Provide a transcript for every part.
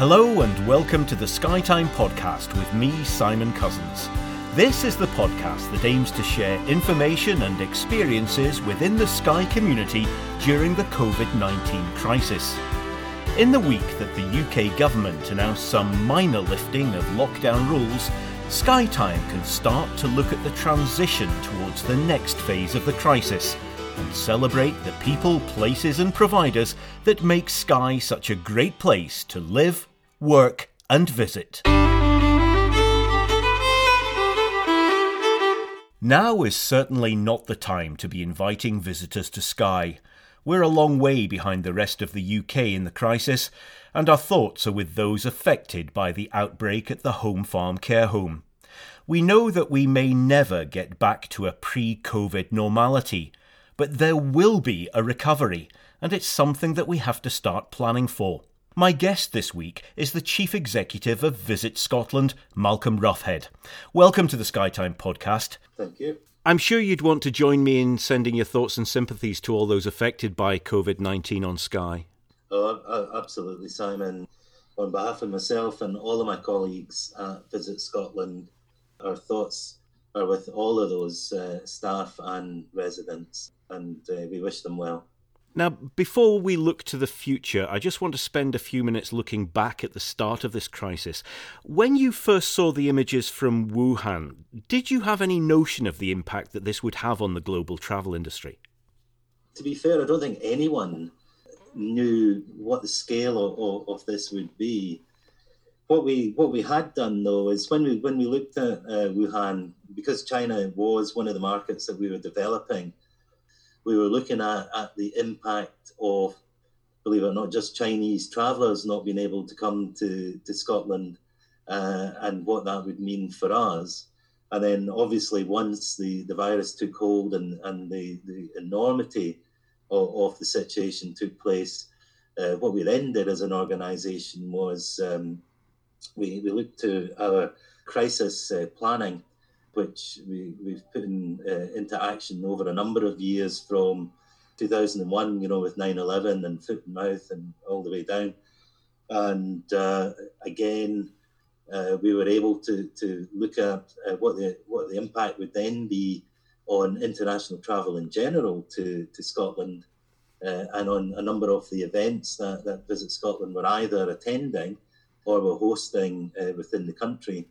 Hello and welcome to the Skytime podcast with me, Simon Cousins. This is the podcast that aims to share information and experiences within the Skye community during the COVID 19 crisis. In the week that the UK government announced some minor lifting of lockdown rules, Skytime can start to look at the transition towards the next phase of the crisis and celebrate the people, places, and providers that make Skye such a great place to live, work, and visit. Now is certainly not the time to be inviting visitors to Skye. We're a long way behind the rest of the UK in the crisis, and our thoughts are with those affected by the outbreak at the Home Farm Care Home. We know that we may never get back to a pre COVID normality, but there will be a recovery, and it's something that we have to start planning for. My guest this week is the Chief Executive of Visit Scotland, Malcolm Roughead. Welcome to the Skytime podcast. Thank you. I'm sure you'd want to join me in sending your thoughts and sympathies to all those affected by COVID 19 on Skye. Oh, absolutely, Simon. On behalf of myself and all of my colleagues at Visit Scotland, our thoughts are with all of those uh, staff and residents and uh, we wish them well. Now, before we look to the future, I just want to spend a few minutes looking back at the start of this crisis. When you first saw the images from Wuhan, did you have any notion of the impact that this would have on the global travel industry? To be fair, I don't think anyone knew what the scale of, of, this would be. What we what we had done though is when we when we looked at uh, Wuhan, because China was one of the markets that we were developing we were looking at, at the impact of, believe it or not, just Chinese travellers not being able to come to, to Scotland uh, and what that would mean for us. And then obviously once the, the virus took hold and, and the, the enormity of, of the situation took place, uh, what we then did as an organisation was um, we, we looked to our crisis uh, planning which we, we've put in, uh, into action over a number of years from 2001, you know, with 9 11 and foot and mouth and all the way down. And uh, again, uh, we were able to, to look at uh, what, the, what the impact would then be on international travel in general to, to Scotland uh, and on a number of the events that, that Visit Scotland were either attending or were hosting uh, within the country.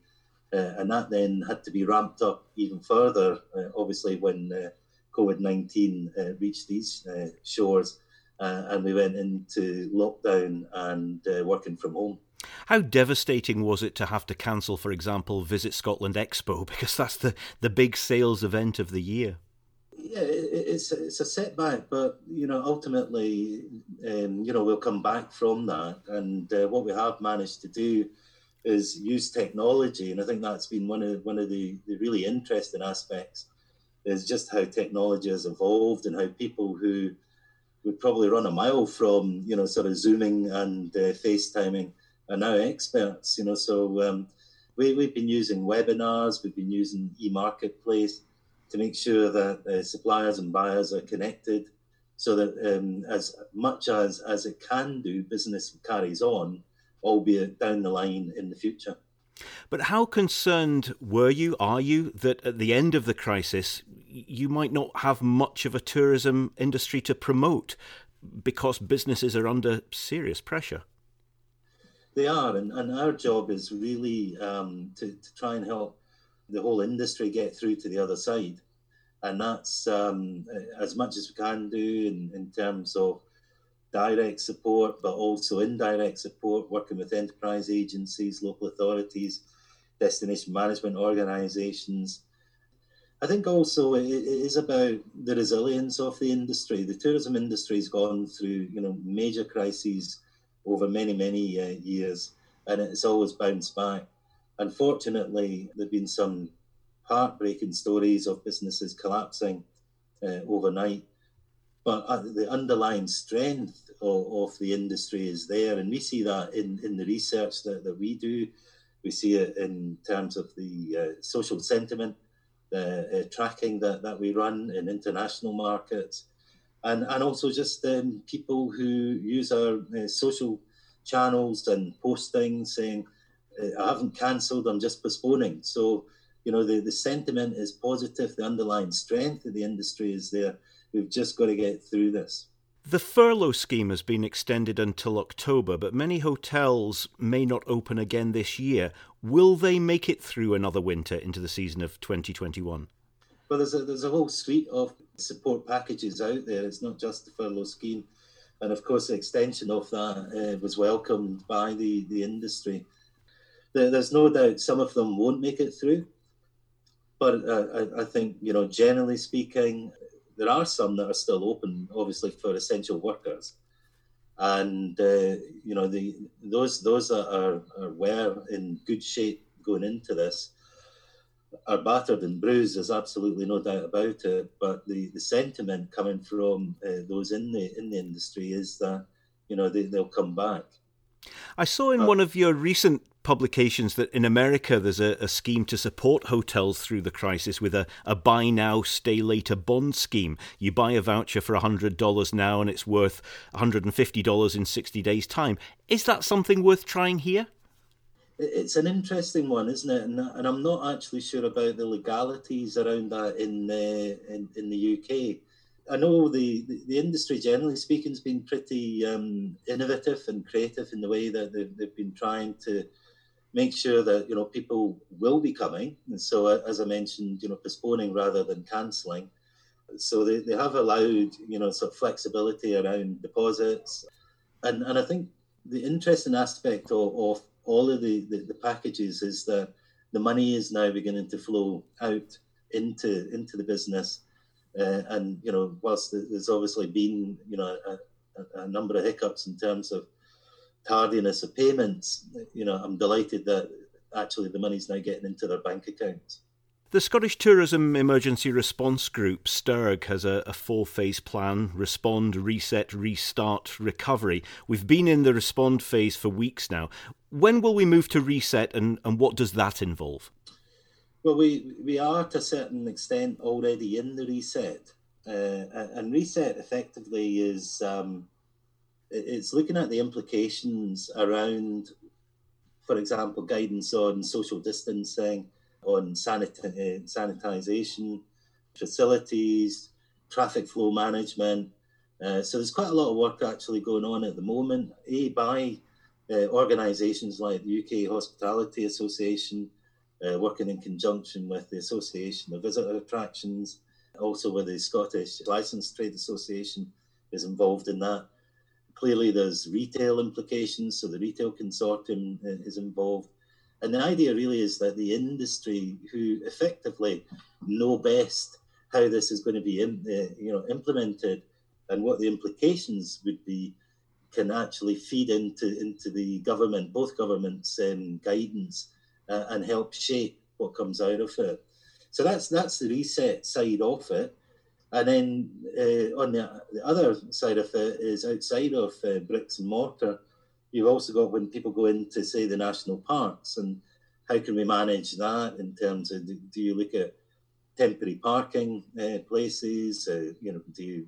Uh, and that then had to be ramped up even further, uh, obviously, when uh, COVID 19 uh, reached these uh, shores uh, and we went into lockdown and working from home. How devastating was it to have to cancel, for example, Visit Scotland Expo, because that's the, the big sales event of the year? Yeah, it's it's a setback, but you know ultimately, um, you know we'll come back from that, and what we have managed to do is use technology, and I think that's been one of one of the, the really interesting aspects is just how technology has evolved and how people who would probably run a mile from you know sort of zooming and uh, FaceTiming are now experts. You know, so um, we we've been using webinars, we've been using e-marketplace to make sure that uh, suppliers and buyers are connected, so that um, as much as as it can do, business carries on albeit down the line in the future. But how concerned were you, are you, that at the end of the crisis you might not have much of a tourism industry to promote because businesses are under serious pressure? They are, and, and our job is really um, to, to try and help the whole industry get through to the other side. And that's um, as much as we can do in, in terms of direct support, but also indirect support, working with enterprise agencies, local authorities, destination management organisations. I think also it is about the resilience of the industry. The tourism industry has gone through, you know, major crises over many, many uh, years, and it's always bounced back. Unfortunately, there've been some heartbreaking stories of businesses collapsing uh, overnight but uh, the underlying strength of, of, the industry is there. And we see that in, in the research that, that we do. We see it in terms of the uh, social sentiment uh, tracking that, that we run in international markets. And, and also just um, people who use our uh, social channels and posting saying, I haven't cancelled, I'm just postponing. So, you know, the, the sentiment is positive, the underlying strength of the industry is there. We've just got to get through this. The furlough scheme has been extended until October, but many hotels may not open again this year. Will they make it through another winter into the season of 2021? Well, there's a, there's a whole suite of support packages out there. It's not just the furlough scheme. And of course, the extension of that uh, was welcomed by the, the industry. There, there's no doubt some of them won't make it through. But uh, I, I think, you know, generally speaking, there are some that are still open, obviously, for essential workers. And, uh, you know, the those those that are, are were in good shape going into this are battered and bruised. There's absolutely no doubt about it. But the, the sentiment coming from uh, those in the in the industry is that you know they, they'll come back. I saw in uh, one of your recent publications that in America there's a, a, scheme to support hotels through the crisis with a, a buy now, stay later bond scheme. You buy a voucher for $100 now and it's worth $150 in 60 days' time. Is that something worth trying here? it's an interesting one, isn't it? And, and I'm not actually sure about the legalities around that in the in, in the UK. I know the, the, the industry, generally speaking, has been pretty um, innovative and creative in the way that they've, they've been trying to make sure that you know people will be coming. And so, as I mentioned, you know, postponing rather than cancelling. So they, they have allowed you know sort of flexibility around deposits, and and I think the interesting aspect of, of all of the, the, the packages is that the money is now beginning to flow out into into the business. Uh, and you know, whilst there's obviously been you know a, a, number of hiccups in terms of tardiness of payments, you know, I'm delighted that actually the money's now getting into their bank accounts. The Scottish Tourism Emergency Response Group, STERG, has a, a four phase plan respond, reset, restart, recovery. We've been in the respond phase for weeks now. When will we move to reset and, and what does that involve? Well, we, we are to a certain extent already in the reset. Uh, and reset effectively is um, it's looking at the implications around, for example, guidance on social distancing on sanit- uh, sanitization, facilities, traffic flow management. Uh, so there's quite a lot of work actually going on at the moment, A, by uh, organisations like the UK Hospitality Association, uh, working in conjunction with the Association of Visitor Attractions, also with the Scottish Licensed Trade Association is involved in that. Clearly, there's retail implications, so the retail consortium uh, is involved. And the idea really is that the industry, who effectively know best how this is going to be, uh, you know, implemented and what the implications would be, can actually feed into into the government, both governments' um, guidance, uh, and help shape what comes out of it. So that's that's the reset side of it. And then uh, on the, the, other side of it is outside of uh, bricks and mortar You've also got when people go into, say, the national parks, and how can we manage that in terms of do you look at temporary parking uh, places? Uh, you know, do you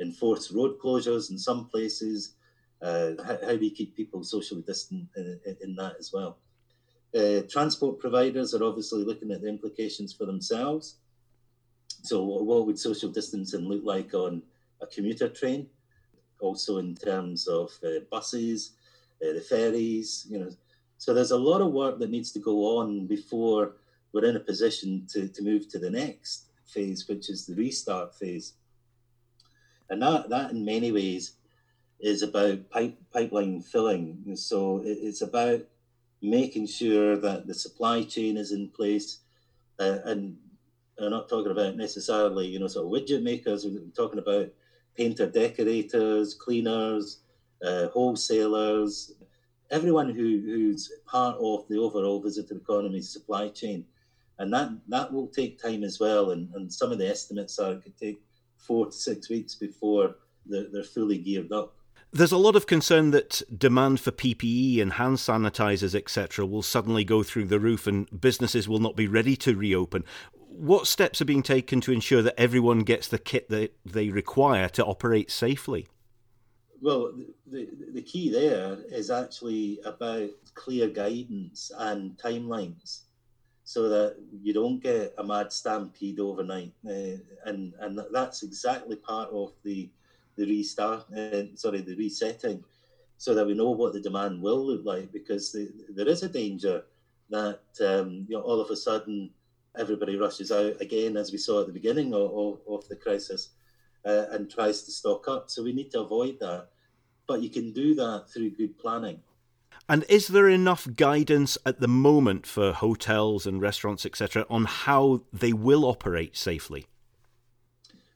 enforce road closures in some places? Uh, how, how, do you keep people socially distant in, in that as well? Uh, transport providers are obviously looking at the implications for themselves. So, what would social distancing look like on a commuter train? Also, in terms of uh, buses, uh, the ferries, you know. So there's a lot of work that needs to go on before we're in a position to, to move to the next phase, which is the restart phase. And that, that in many ways is about pipe, pipeline filling. So it, it's about making sure that the supply chain is in place. Uh, and I'm not talking about necessarily, you know, sort of widget makers. We're talking about painter decorators, cleaners, uh, wholesalers, everyone who, who's part of the overall visitor economy supply chain. And that, that will take time as well. And, and some of the estimates are it could take four to six weeks before they're, they're fully geared up. There's a lot of concern that demand for PPE and hand sanitizers, etc., will suddenly go through the roof and businesses will not be ready to reopen. What steps are being taken to ensure that everyone gets the kit that they require to operate safely? Well, the, the key there is actually about clear guidance and timelines so that you don't get a mad stampede overnight. Uh, and, and that's exactly part of the, the restart, uh, sorry, the resetting, so that we know what the demand will look like because the, there is a danger that um, you know, all of a sudden everybody rushes out again, as we saw at the beginning of, of, of the crisis uh, and tries to stock up. So we need to avoid that. But you can do that through good planning. And is there enough guidance at the moment for hotels and restaurants, etc., on how they will operate safely?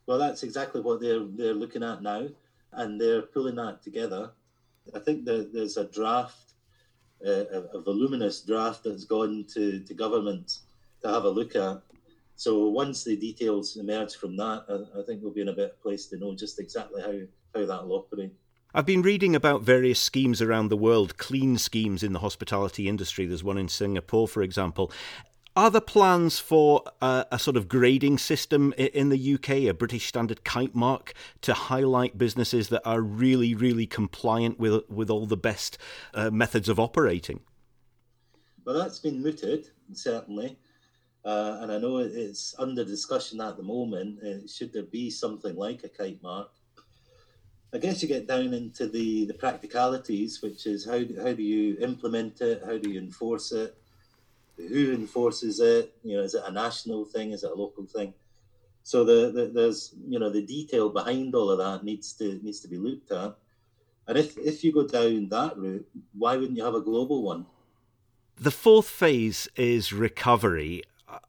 Well, that's exactly what they're they're looking at now, and they're pulling that together. I think that there's a draft, uh, a, a, voluminous draft that's gone to, to government to have a look at, so once the details emerge from that, I, I think we'll be in a better place to know just exactly how, how that will operate. I've been reading about various schemes around the world, clean schemes in the hospitality industry. There's one in Singapore, for example. Are there plans for a, a, sort of grading system in the UK, a British standard kite mark, to highlight businesses that are really, really compliant with with all the best uh, methods of operating? Well, that's been mooted, certainly. Uh, and I know it's under discussion at the moment. Uh, should there be something like a kite mark? I guess you get down into the, the practicalities, which is how how do you implement it? How do you enforce it? Who enforces it? You know, is it a national thing? Is it a local thing? So the, the, there's you know the detail behind all of that needs to needs to be looked at. And if if you go down that route, why wouldn't you have a global one? The fourth phase is recovery.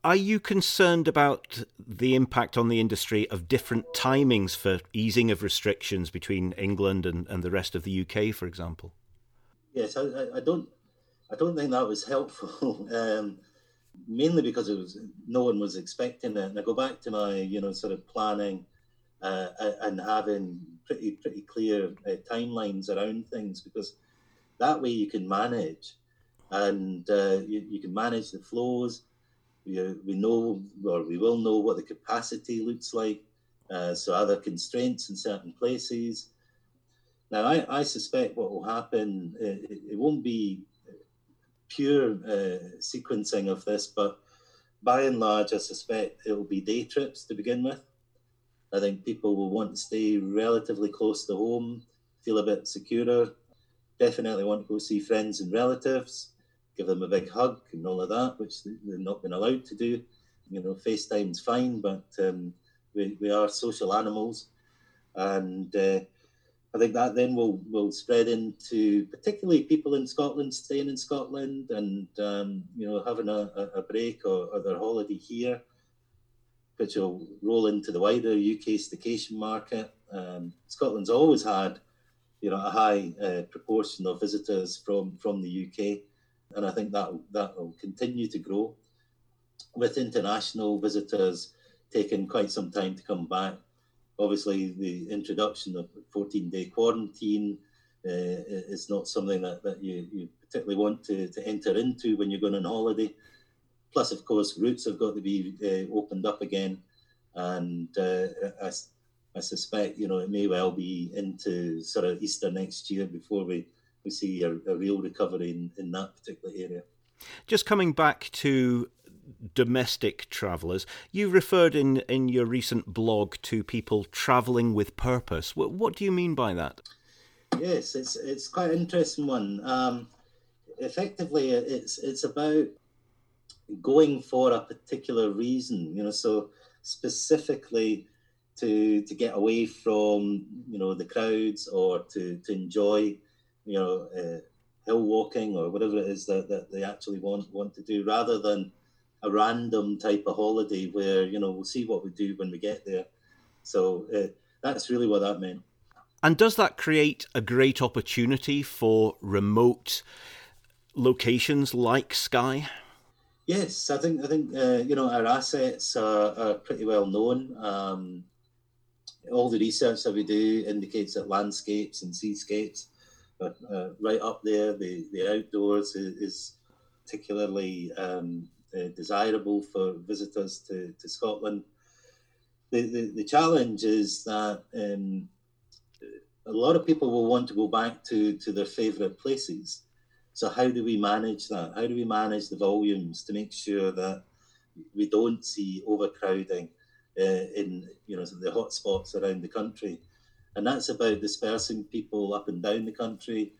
Are you concerned about the impact on the industry of different timings for easing of restrictions between England and, and the rest of the UK, for example? Yes, I, I don't. I don't think that was helpful. um, mainly because it was no one was expecting it. And I go back to my, you know, sort of planning uh, and having pretty pretty clear uh, timelines around things because that way you can manage and uh, you, you can manage the flows we, we know or we will know what the capacity looks like. Uh, so other constraints in certain places. Now, I, I suspect what will happen, it, it won't be pure uh, sequencing of this, but by and large, I suspect it will be day trips to begin with. I think people will want to stay relatively close to home, feel a bit secure, definitely want to go see friends and relatives give them a big hug and all of that, which they've not been allowed to do. You know, FaceTime's fine, but um, we, we are social animals. And uh, I think that then will, will spread into particularly people in Scotland staying in Scotland and, um, you know, having a, a break or, or their holiday here, which will roll into the wider UK staycation market. Um, Scotland's always had, you know, a high uh, proportion of visitors from, from the UK and I think that that will continue to grow. With international visitors taking quite some time to come back, obviously the introduction of 14-day quarantine uh, is not something that, that you, you particularly want to, to enter into when you're going on holiday. Plus, of course, routes have got to be uh, opened up again, and uh, I, I suspect you know it may well be into sort of Easter next year before we we see a, a real recovery in, in that particular area. Just coming back to domestic travellers. You referred in, in your recent blog to people travelling with purpose. What, what do you mean by that? Yes, it's it's quite an interesting one. Um, effectively, it's it's about going for a particular reason. You know, so specifically to to get away from you know the crowds or to to enjoy you know, uh, hill walking or whatever it is that, that they actually want want to do, rather than a random type of holiday where you know we'll see what we do when we get there. So uh, that's really what that meant. And does that create a great opportunity for remote locations like Skye? Yes, I think I think uh, you know our assets are, are pretty well known. Um, all the research that we do indicates that landscapes and seascapes but uh, right up there, the, the outdoors is, is particularly um, uh, desirable for visitors to, to Scotland. The, the, the challenge is that um, a lot of people will want to go back to, to their favourite places. So how do we manage that? How do we manage the volumes to make sure that we don't see overcrowding uh, in you know the hotspots around the country? And that's about dispersing people up and down the country.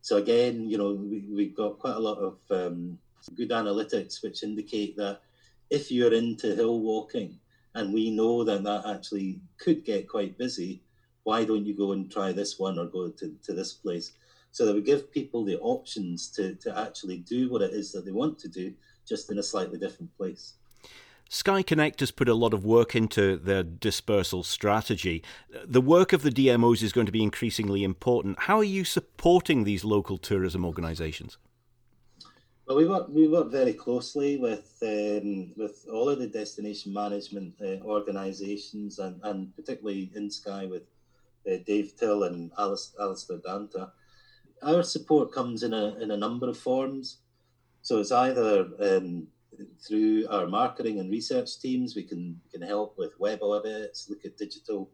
So again, you know, we, we've got quite a lot of um, good analytics which indicate that if you're into hill walking, and we know that that actually could get quite busy, why don't you go and try this one or go to, to this place? So that we give people the options to, to actually do what it is that they want to do, just in a slightly different place. Skye Connect has put a lot of work into their dispersal strategy. The work of the DMOs is going to be increasingly important. How are you supporting these local tourism organisations? Well, we work we work very closely with um, with all of the destination management uh, organisations and, and particularly in Skye with uh, Dave Till and Alice, Alistair Danta. Our support comes in a in a number of forms. So it's either um, through our marketing and research teams, we can can help with web audits, look at digital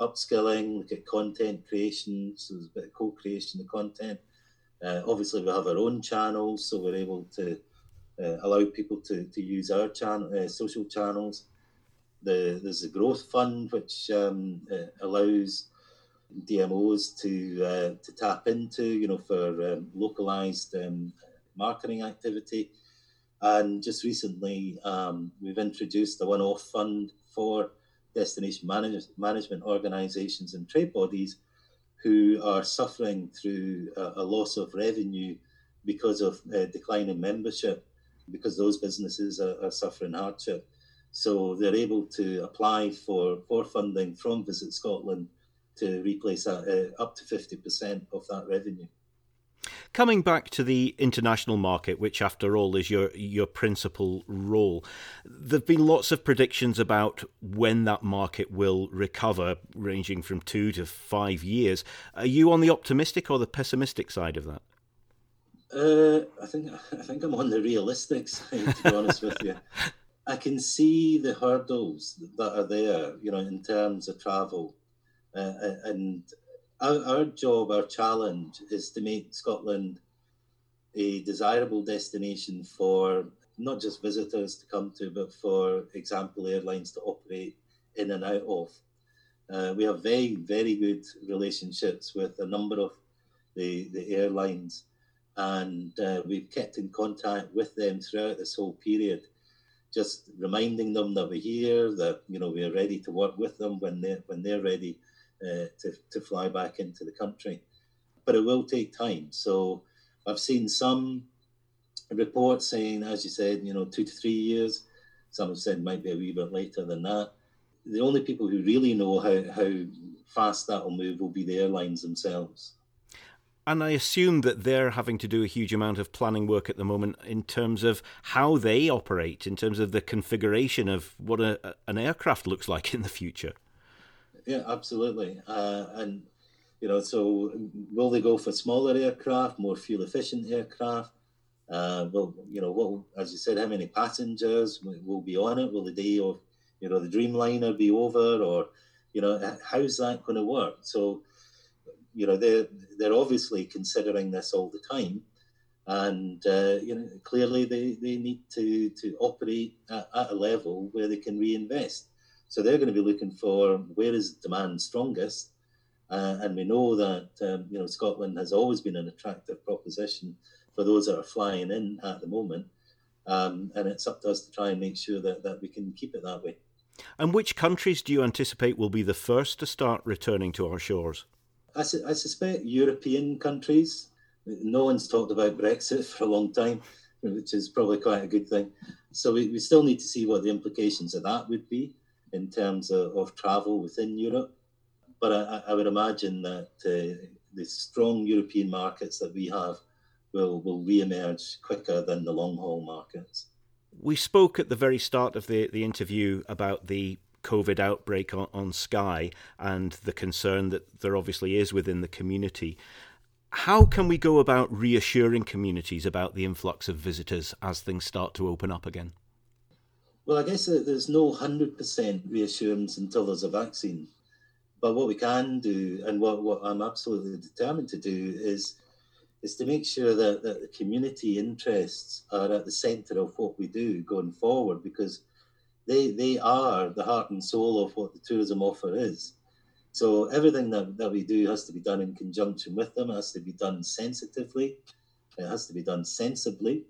upskilling, look at content creation. So there's a bit of co-creation of content uh, obviously, we have our own channels, so we're able to uh, allow people to, to use our channel, uh, social channels. The, there's a growth fund which um, uh, allows DMOs to uh, to tap into, you know, for um, localized um, marketing activity. And just recently, um, we've introduced a one-off fund for destination manage- management organisations and trade bodies who are suffering through a, a loss of revenue because of uh, declining membership, because those businesses are, are, suffering hardship. So they're able to apply for, for funding from Visit Scotland to replace uh, up to 50% of that revenue. Coming back to the international market, which after all is your your principal role, there've been lots of predictions about when that market will recover, ranging from two to five years. Are you on the optimistic or the pessimistic side of that? Uh, I think I think I'm on the realistic side. To be honest with you, I can see the hurdles that are there. You know, in terms of travel, uh, and our, our job, our challenge is to make Scotland a desirable destination for not just visitors to come to, but for example, airlines to operate in and out of. Uh, we have very, very good relationships with a number of the, the airlines, and uh, we've kept in contact with them throughout this whole period, just reminding them that we're here, that you know we are ready to work with them when they when they're ready uh, to, to fly back into the country. But it will take time. So I've seen some reports saying, as you said, you know, two to three years. Some have said might be a wee bit later than that. The only people who really know how, how fast that will move will be the airlines themselves. And I assume that they're having to do a huge amount of planning work at the moment in terms of how they operate, in terms of the configuration of what a, an aircraft looks like in the future yeah, absolutely. Uh, and you know, so will they go for smaller aircraft, more fuel efficient aircraft? Uh, will you know what? As you said, how many passengers will be on it? Will the day of you know the Dreamliner be over, or you know how's that going to work? So you know they're they're obviously considering this all the time, and uh, you know clearly they, they need to to operate at, at a level where they can reinvest. So they're going to be looking for where is demand strongest, uh, and we know that um, you know Scotland has always been an attractive proposition for those that are flying in at the moment, um, and it's up to us to try and make sure that, that we can keep it that way. And which countries do you anticipate will be the first to start returning to our shores? I, su- I suspect European countries. No one's talked about Brexit for a long time, which is probably quite a good thing. So we, we still need to see what the implications of that would be in terms of, of travel within Europe. But I, I would imagine that uh, the strong European markets that we have will, will re-emerge quicker than the long haul markets. We spoke at the very start of the, the interview about the COVID outbreak on, on Skye and the concern that there obviously is within the community. How can we go about reassuring communities about the influx of visitors as things start to open up again? Well, I guess there's no 100% reassurance until there's a vaccine. But what we can do, and what, what I'm absolutely determined to do, is is to make sure that, that the community interests are at the centre of what we do going forward, because they they are the heart and soul of what the tourism offer is. So everything that, that we do has to be done in conjunction with them, it has to be done sensitively, it has to be done sensibly.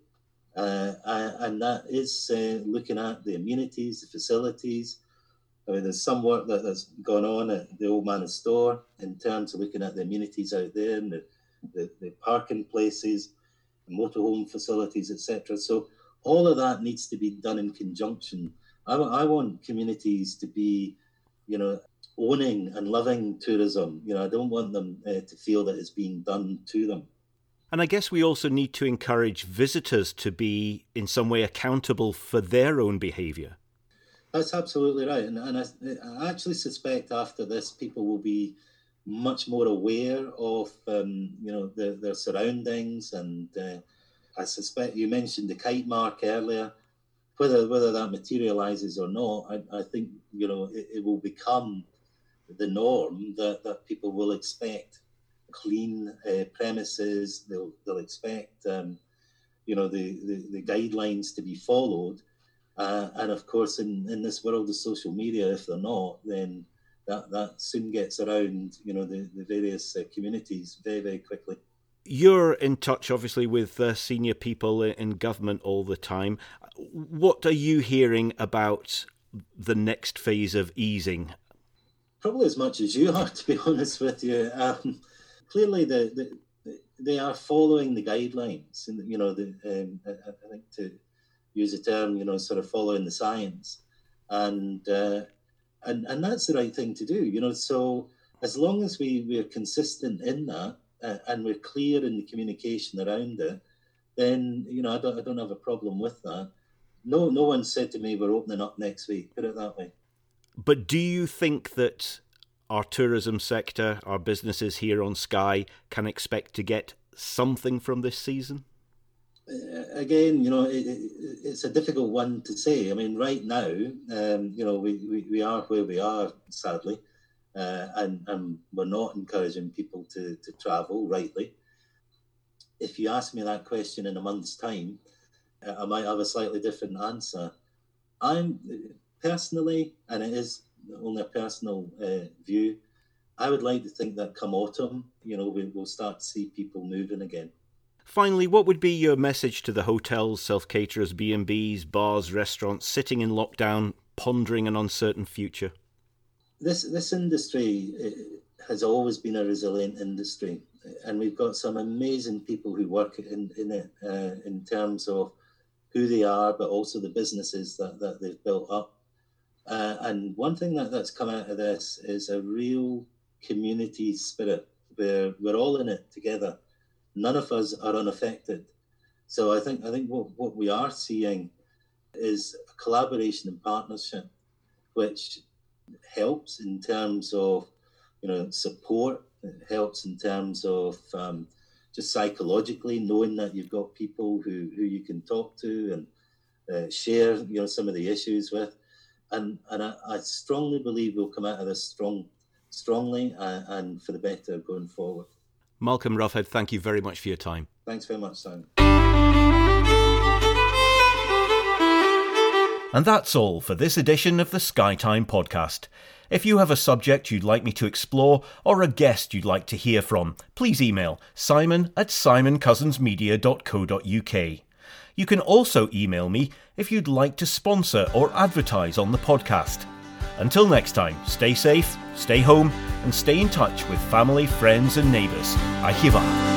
Uh, and that is uh, looking at the amenities, the facilities. I mean, there's some work that, has gone on at the Old Man of Storr in terms of looking at the amenities out there and the, the, the parking places, motorhome facilities, etc. So all of that needs to be done in conjunction I, I want communities to be, you know, owning and loving tourism. You know, I don't want them uh, to feel that it's being done to them. And I guess we also need to encourage visitors to be in some way accountable for their own behaviour. That's absolutely right. And, and I, I, actually suspect after this, people will be much more aware of, um, you know, their, their surroundings. And uh, I suspect you mentioned the kite mark earlier whether whether that materializes or not, I, I think you know it, it, will become the norm that, that people will expect clean uh, premises. They'll they'll expect um, you know the, the, the guidelines to be followed, uh, and of course in, in this world of social media, if they're not, then that that soon gets around you know the the various uh, communities very very quickly. You're in touch, obviously, with uh, senior people in government all the time. What are you hearing about the next phase of easing? Probably as much as you are, to be honest with you. Um, clearly, the, the, they are following the guidelines, and you know, the, um, I, I, think to use a term, you know, sort of following the science, and uh, and and that's the right thing to do. You know, so as long as we we're consistent in that uh, and we're clear in the communication around it, then you know I don't I don't have a problem with that. No, no one said to me we're opening up next week. Put it that way. But do you think that our tourism sector, our businesses here on Skye can expect to get something from this season? Again, you know, it, it, it's a difficult one to say. I mean, right now, um, you know, we, we, we are where we are, sadly uh, and, and we're not encouraging people to, to travel rightly. If you ask me that question in a month's time, uh, I might have a slightly different answer. I'm personally, and it is only a personal uh, view, I would like to think that come autumn, you know, we, will start to see people moving again. Finally, what would be your message to the hotels, self-caterers, B&Bs, bars, restaurants sitting in lockdown, pondering an uncertain future? this this industry uh, has always been a resilient industry, and we've got some amazing people who work in in it uh, in terms of who they are, but also the businesses that, that they've built up. Uh, and one thing that, that's come out of this is a real community spirit where we're all in it together. None of us are unaffected. So I think I think what, what we are seeing is a collaboration and partnership, which helps in terms of you know support. It helps in terms of um, just psychologically knowing that you've got people who, who you can talk to and uh, share you know some of the issues with, and and I, I strongly believe we'll come out of this strong, strongly uh, and for the better going forward. Malcolm Roughead, thank you very much for your time. Thanks very much, Simon. And that's all for this edition of the Skytime podcast. If you have a subject you'd like me to explore or a guest you'd like to hear from, please email simon at simoncousinsmedia.co.uk. You can also email me if you'd like to sponsor or advertise on the podcast. Until next time, stay safe, stay home, and stay in touch with family, friends, and neighbours. Ahiva.